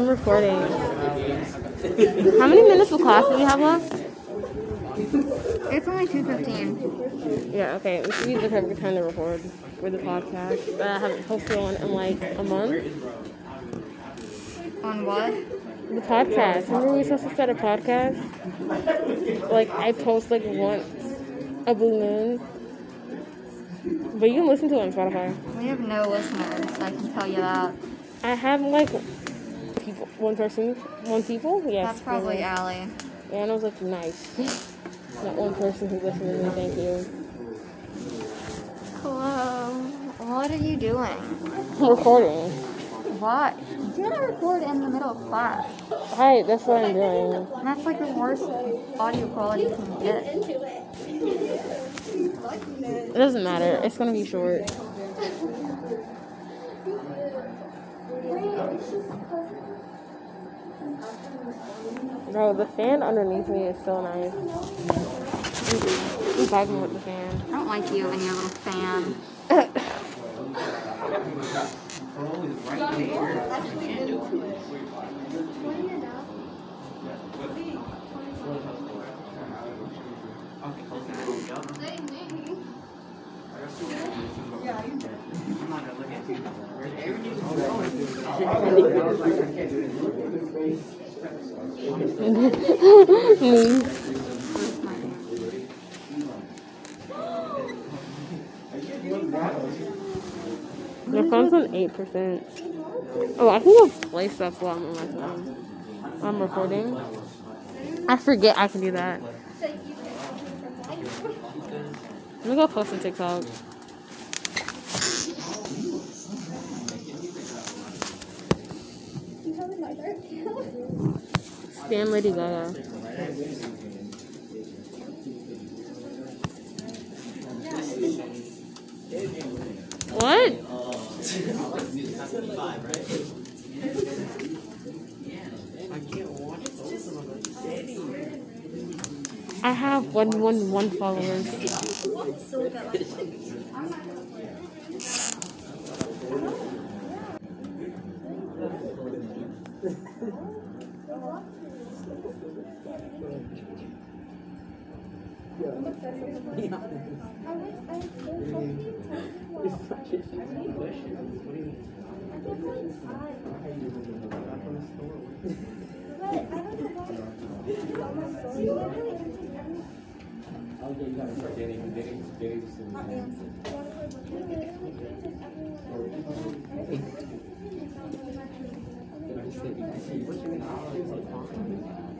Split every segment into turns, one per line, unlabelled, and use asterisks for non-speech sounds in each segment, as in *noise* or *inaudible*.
I'm recording. How many minutes of class do we have left?
It's only two fifteen.
Yeah, okay. This is the perfect time to record for the podcast that I haven't posted on in like a month.
On what?
The podcast. Remember we supposed to start a podcast? Like I post like once a blue moon. But you can listen to it on Spotify.
We have no listeners. I can tell you that.
I have like people, one person, one people. Yes.
That's probably
yeah.
Allie.
Yeah, and I was like, nice. *laughs* Not one person who listened to me. Thank you.
Hello. What are you doing?
I'm *laughs* recording.
What? Do not record in the middle of class.
Hi, that's what I'm doing.
That's like the worst audio quality you can get.
It doesn't matter. It's gonna be short. Bro, the fan underneath me is so nice. I'm vibing with the fan.
I don't like you and your little fan. *laughs* *laughs* *laughs* *laughs*
Your phone's on eight percent. Oh, I can go play stuff while I'm on my phone. I'm recording. I forget I can do that. Let me go post on TikTok. Stan Lady Gaga. What? I have one one one followers. *laughs*
What do you?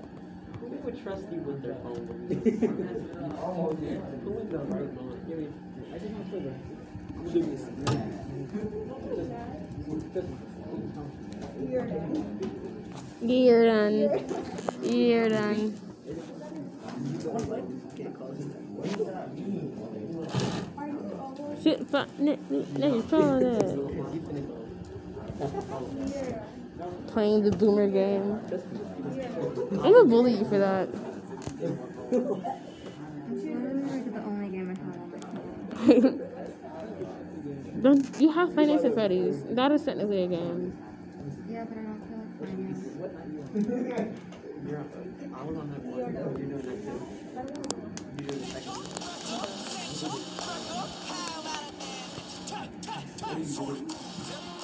Who would trust you with their phone? *laughs* Who would know right now? I just want to the. I'm gonna do this.
You're done. You're done. Shit, fuck, nigga, follow that. Playing the boomer game. I'm gonna bully you for that.
Literally the only game I have on my phone.
Don't you have Five Nights at Freddy's? That is technically a game.
Yeah, but I don't feel like playing it.
You're on. I was on that one. You're doing that too. You're doing the second one.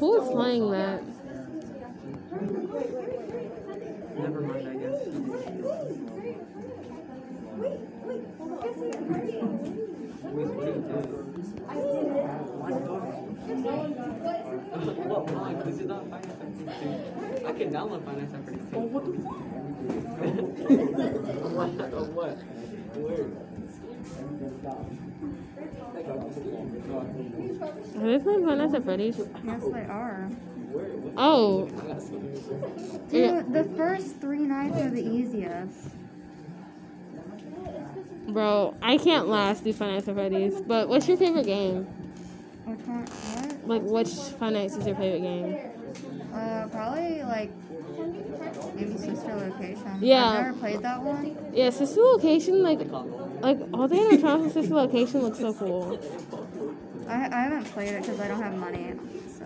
Who is playing that?
Never mind, I guess. Wait, what do you do? What? Why? This is not Five Nights at Freddy's 2. I can download Five Nights at Freddy's 2.
what? Of what? Where?
Are they playing Five Nights at Freddy's?
Yes, they are.
Oh,
Dude,
Yeah.
the first three nights are the easiest.
bro, I can't last through Five Nights at Freddy's. But what's your favorite game?
Which one?
Like, which Nights is your favorite game?
Uh, probably like maybe Sister Location.
Yeah.
I've never played that one.
Yeah, Sister Location, like, like all the animatronics in Sister Location look so cool.
I, I haven't played it because I don't have money. So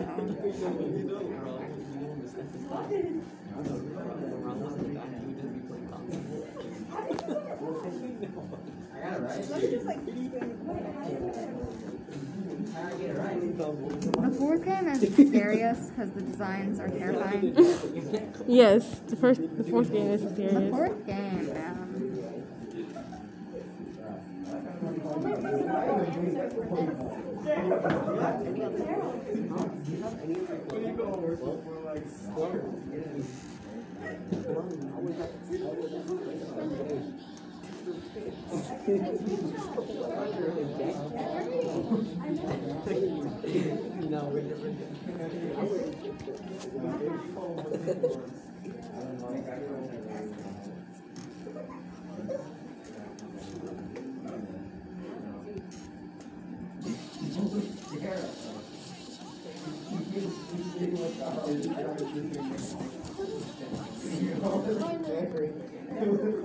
the fourth game is *laughs* the scariest because the designs are terrifying.
Yes, the first, the fourth game is
The
serious.
fourth game, man. *laughs*
No, we're different. I think you leave this plan.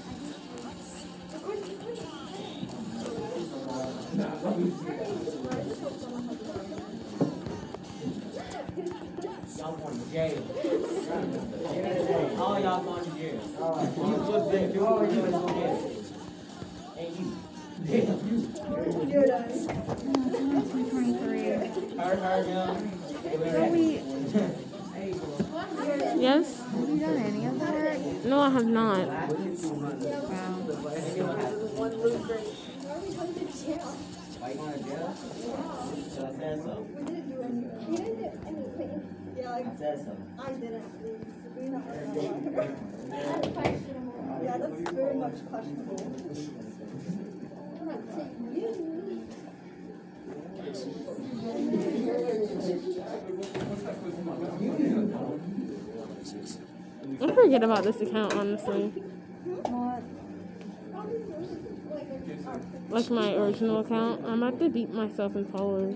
jail. All y'all going to jail. You look like you always going to jail. And you. You.
2023.
Hard, hard, young.
Have we,
Yes?
have you done any of that?
No, I have not.
Wow.
Why you to? So I said so.
You didn't do anything. Yeah,
I said.
I didn't. That's. Yeah, that's very much questionable. Not to you.
I forget about this account, honestly. Like my original account. I'm about to beat myself in followers.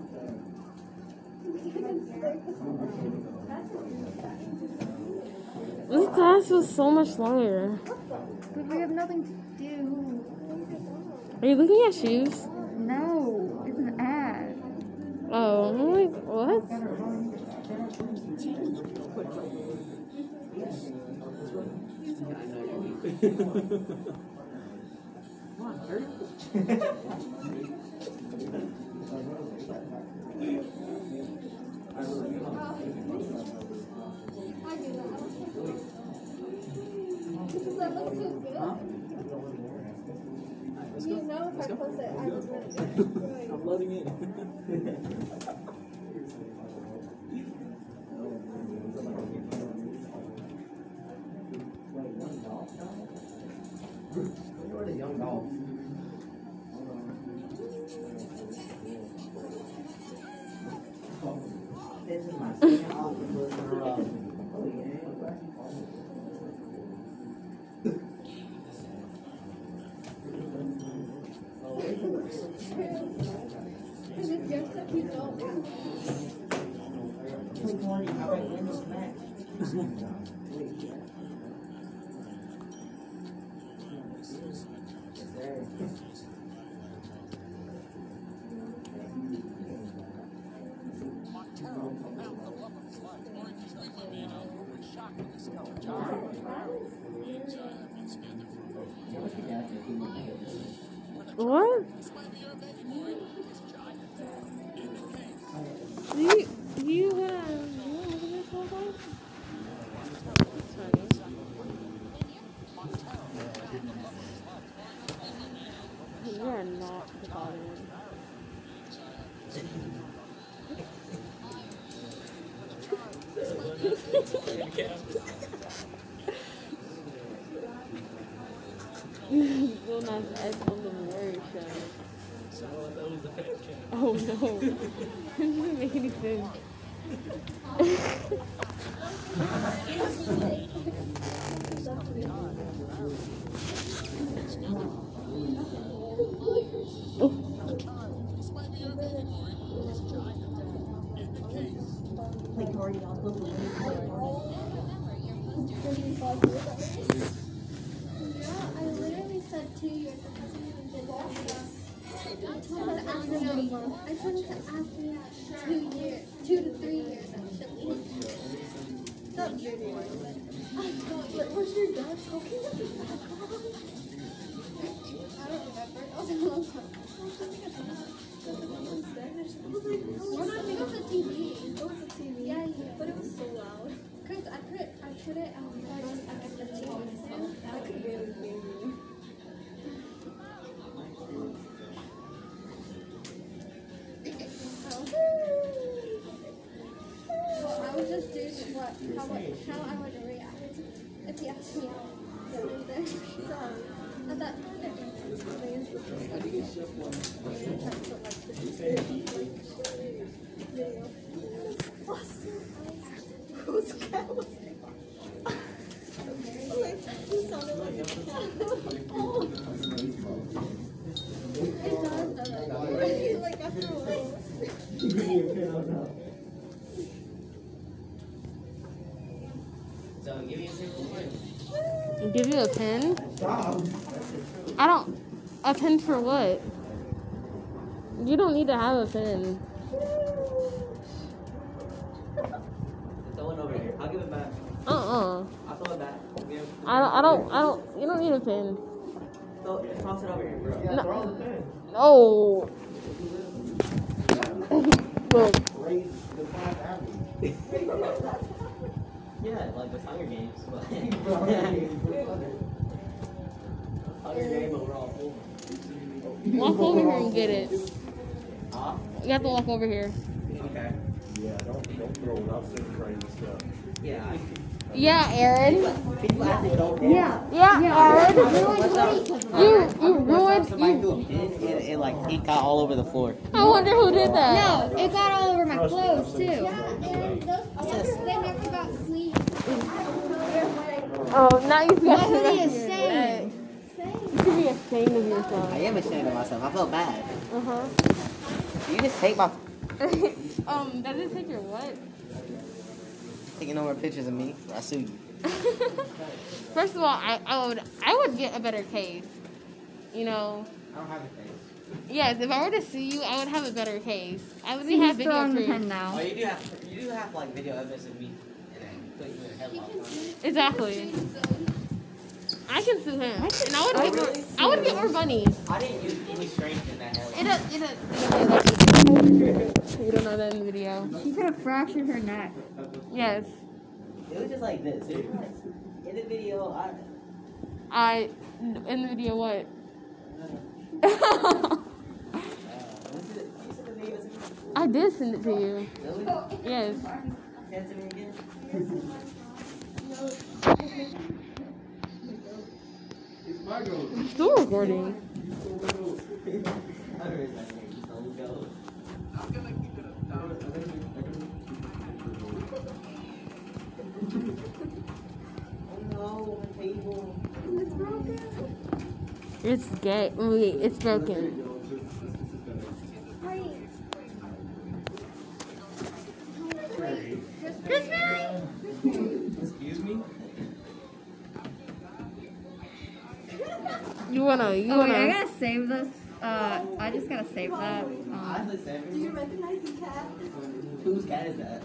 This class was so much longer.
But we have nothing to do.
Are you looking at shoes?
No, it's an ad.
Oh, I'm like, what?
Come on, hurry.
It, do it.
I'm young dog. This is my second octopus in a row.
Cute. Don't
What? Do you, do you wanna, do you wanna look at this whole time? It's funny. You are not the bottom. Will not X on the word show. Oh no. it doesn't make any sense.
I literally said two years. Two years, two to three years actually. Not but was your dad talking the? I don't remember TV. It was a TV. Yeah, yeah. But it was so loud. Cause I put it, I TV. I could I was just doing what, how, I would react if asked me out. *laughs* So? Like, *laughs* he sounded like a cat. Oh. It does, does Like, after a while.
So give me a simple one.
Give you a pen? I don't. A pen for what? You don't need to have a pen.
Throw over here. I'll give it back.
Uh uh
I'll throw it back. Give-
I don't. I don't. I don't. You don't need a pen.
Throw, toss it over here, bro.
Yeah, throw the pen.
No. *laughs* Look.
Raise the Fifth Avenue. *laughs*
Yeah, like the Hunger Games. But *laughs* Hunger Game overall full.
Walk over here and get it.
Huh?
You have to walk over here.
Okay.
Yeah, don't, don't throw it up there crazy stuff.
Yeah. I,
Yeah, Aaron.
people actually don't care.
Yeah.
Yeah, Aaron. You you ruined.
somebody
You,
threw a pin and it like it got all over the floor.
I wonder who did that.
No, it got all over clothes too.
Yeah, and those never got clean.
Oh, now you
My
got
hoodie is stained.
You should be ashamed of yourself.
I am ashamed of myself. I felt bad.
Uh huh.
You just take my *laughs*
um, does it take your what?
taking no more pictures of me. I sue you. *laughs*
First of all, I, I would I would get a better case. You know,
I don't have a face.
Yes. If I were to sue you, I would have a better case. I would
See,
have
he's
video
throwing the
proof.
pen
Oh,
now.
you do have you do have like video evidence of me and then put you in a headlock.
Exactly. I can sue him, and I would
I
get more.
would
I would get more money.
I didn't use any strength in that
It
headlock.
does. It does. You don't know that in the video.
She could have fractured her neck.
Yes.
It was just like this. It was like, in the video, I.
I in the video what?
Was it, you said the video to me?
I did send it to you.
Really?
Yes.
Send to me again?
I'm still recording.
I heard that name. So we go. Oh no, my table.
It's broken.
It's gay. Wait, it's broken.
Excuse me?
You wanna? You
Oh wait, I
wanna?
gotta save this. Uh, I just gotta save that. Um.
Do you recognize the cat?
Whose cat is that?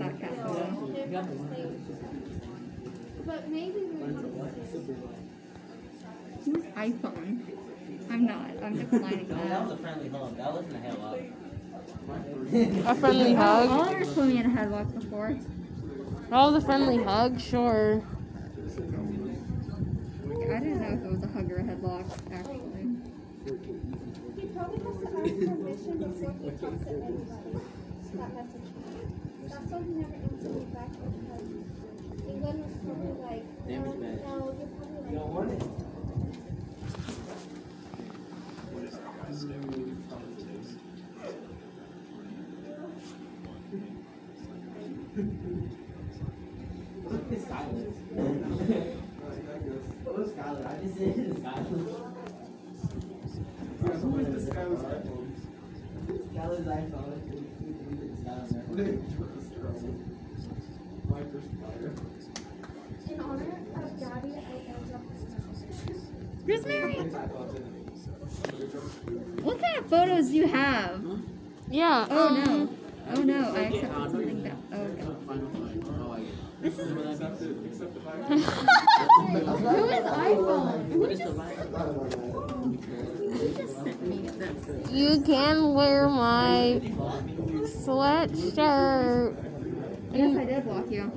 Sam just got that cat
not the same. But maybe we're not the
iPhone? I'm not. I'm declining *laughs*
No, that was a friendly hug. That wasn't a hell up.
A friendly hug.
Oliver's put me in a headlock before.
Oh, the friendly hug. Sure.
I didn't know if it was a hug or a headlock, actually.
He probably has to ask permission before he talks to anybody. That message. That's why he never answered me back because England was probably like, no,
it, man.
no, you're probably like,
You don't want it? Look at silence. Look at Skylar. I just said Skylar.
Who is this guy iPhone?
Skylar's iPhone.
In honor of Daddy, I end up
Chris Mary! What kind of photos do you have?
Yeah.
Oh
um,
no. Oh no, I accepted something that. Oh, okay. This is. *laughs* Who is iPhone? Who just, who just sent me this?
You can wear my sweatshirt.
Yes, I did block you.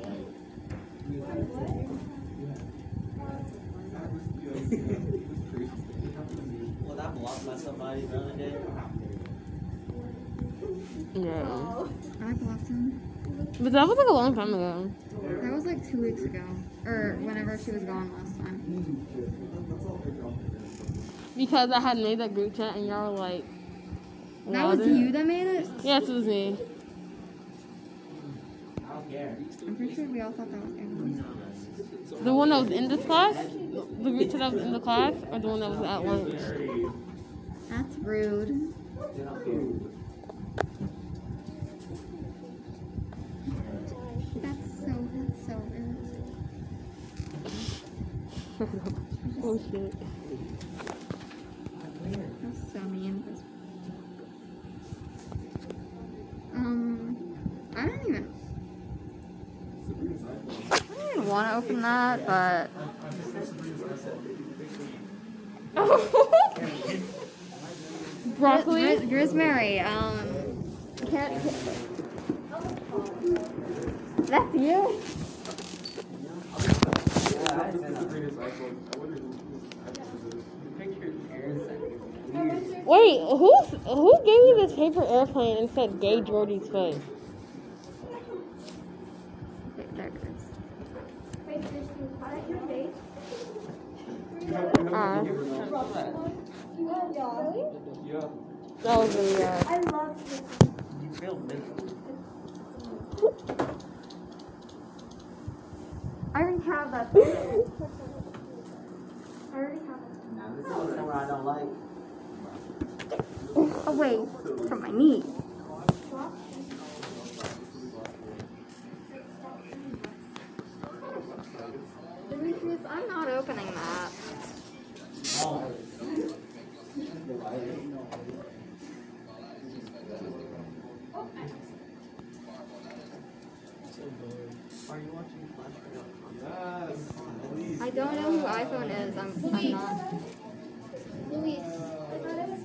Was I blocked by somebody the other day?
Yeah.
I blocked him.
But that was like a long time ago.
That was like two weeks ago. Or whenever she was gone last time.
Because I had made that group chat and y'all were like.
That was you that made it?
Yes, it was me.
I don't care.
I'm pretty sure we all thought that was Emily.
The one that was in this class? The group chat that was in the class? Or the one that was at lunch?
That's rude.
They don't.
That's so, that's so rude.
oh shit.
That's so mean. Um, I don't even. I don't even want to open that, but *laughs*
Broccoli?
Grizz, Grizz Mary, um, can't. That's you.
Yeah, I sent out. Pictures Aaron sent me.
Wait, who who gave you this paper airplane and said gay Jordy's foot?
Okay, there it is.
Wait, there's some car at your face.
Uh,
Oh, really?
Yeah.
that was really uh,
I love this.
You feel miserable.
I already have that. *laughs*
I already have it.
Now this is somewhere I don't like.
Away from my knee. Demetrius, I'm not opening that.
Oh.
I
Are you watching Flash?
Yes, please.
I don't know who iPhone is. I'm, I'm not.
Luis,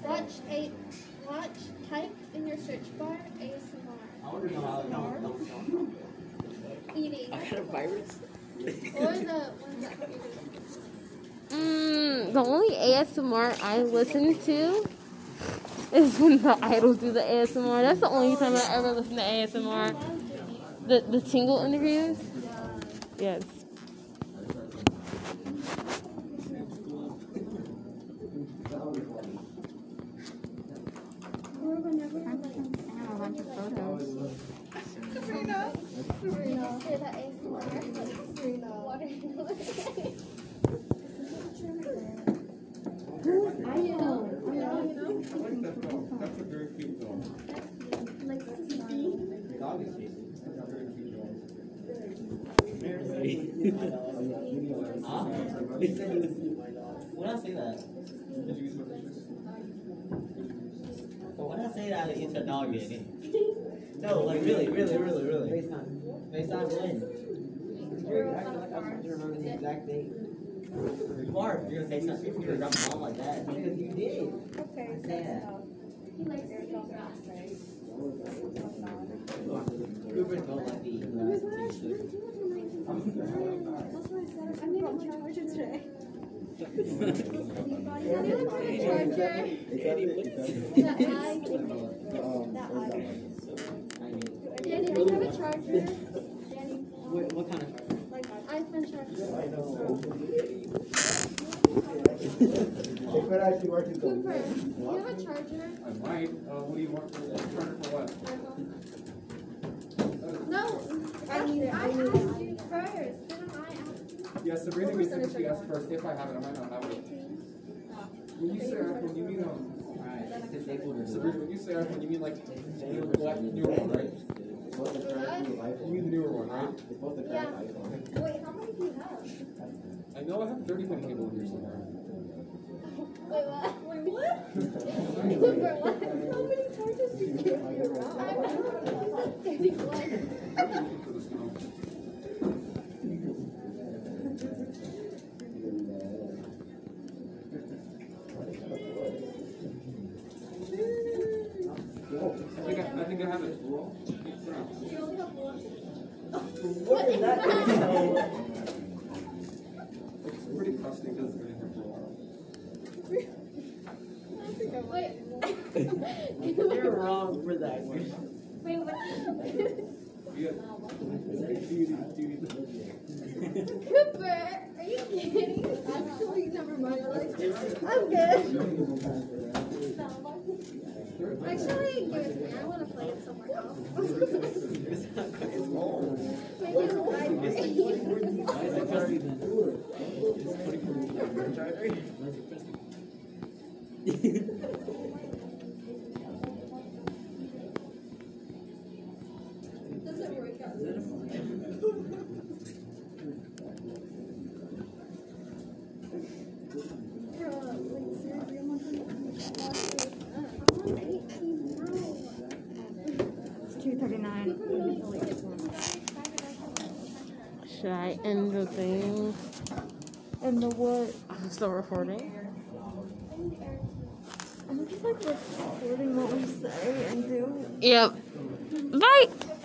watch a watch. Type in your search bar ASMR.
I want to know how. No, no, no. Got a virus.
Mm, the only ASMR I listen to is when the idols do the ASMR. That's the only time I ever listen to ASMR. The the tingle interviews. Yes.
Or whenever
I have a bunch of photos.
Sabrina. Sabrina. Say that ASMR. Sabrina. What are you looking I know. I know. You know.
I like that dog. That's a very cute dog.
Like Susie.
The dog is chasing.
That's a very cute dog.
Huh? When I say that,
Did you use my pictures?
but when I say that, it's a dog game. No, like really, really, really, really. Based on, when? You're acting like I'm trying remember the exact date. You are. You're gonna say something. You're gonna drop a bomb like that. Because you did.
Okay.
I say that.
He likes their dog right?
Coopers don't like the.
That's what I said. I a charger today. Anybody have a charger? That I. That I. Danny, do you have a charger? Danny,
What, what kind of charger?
like iPhone charger.
It could actually work in
Cooper, do you have a charger?
I might. Uh, what do you want for that? turn for what?
No, I need it. I asked you first. Didn't I ask you?
Yeah, Sabrina gets it. She asked first. If I have it, I might not have it. When you say iPhone, you mean um.
Alright, disabled or
Sabrina, when you say iPhone, you mean like the newer, black, newer one, right? You mean the newer one, right?
Yeah. Wait, how many do you have?
I know I have 31 cable here somewhere.
Wait, what? Wait, what? *laughs* Cooper, what? How many chargers do you carry around? I have 31. *laughs*
For the snow. I think I, I think I have it.
You only have one.
What is that?
It's pretty crusty because it's been here for a while.
Wait.
You're wrong for that.
Wait, what?
Yeah.
Cooper, are you kidding? Actually, never mind. I'm good. Actually, give it to me. I want to play it somewhere else.
It's old.
Make it vibrate.
Why is it crusty then?
Does it work out? Bro, like, seriously, I'm on 18 now.
It's 239. It's only this one.
Should I end the thing?
And the what?
I'm still recording.
I'm just like recording what we say and do.
Yep. Bye.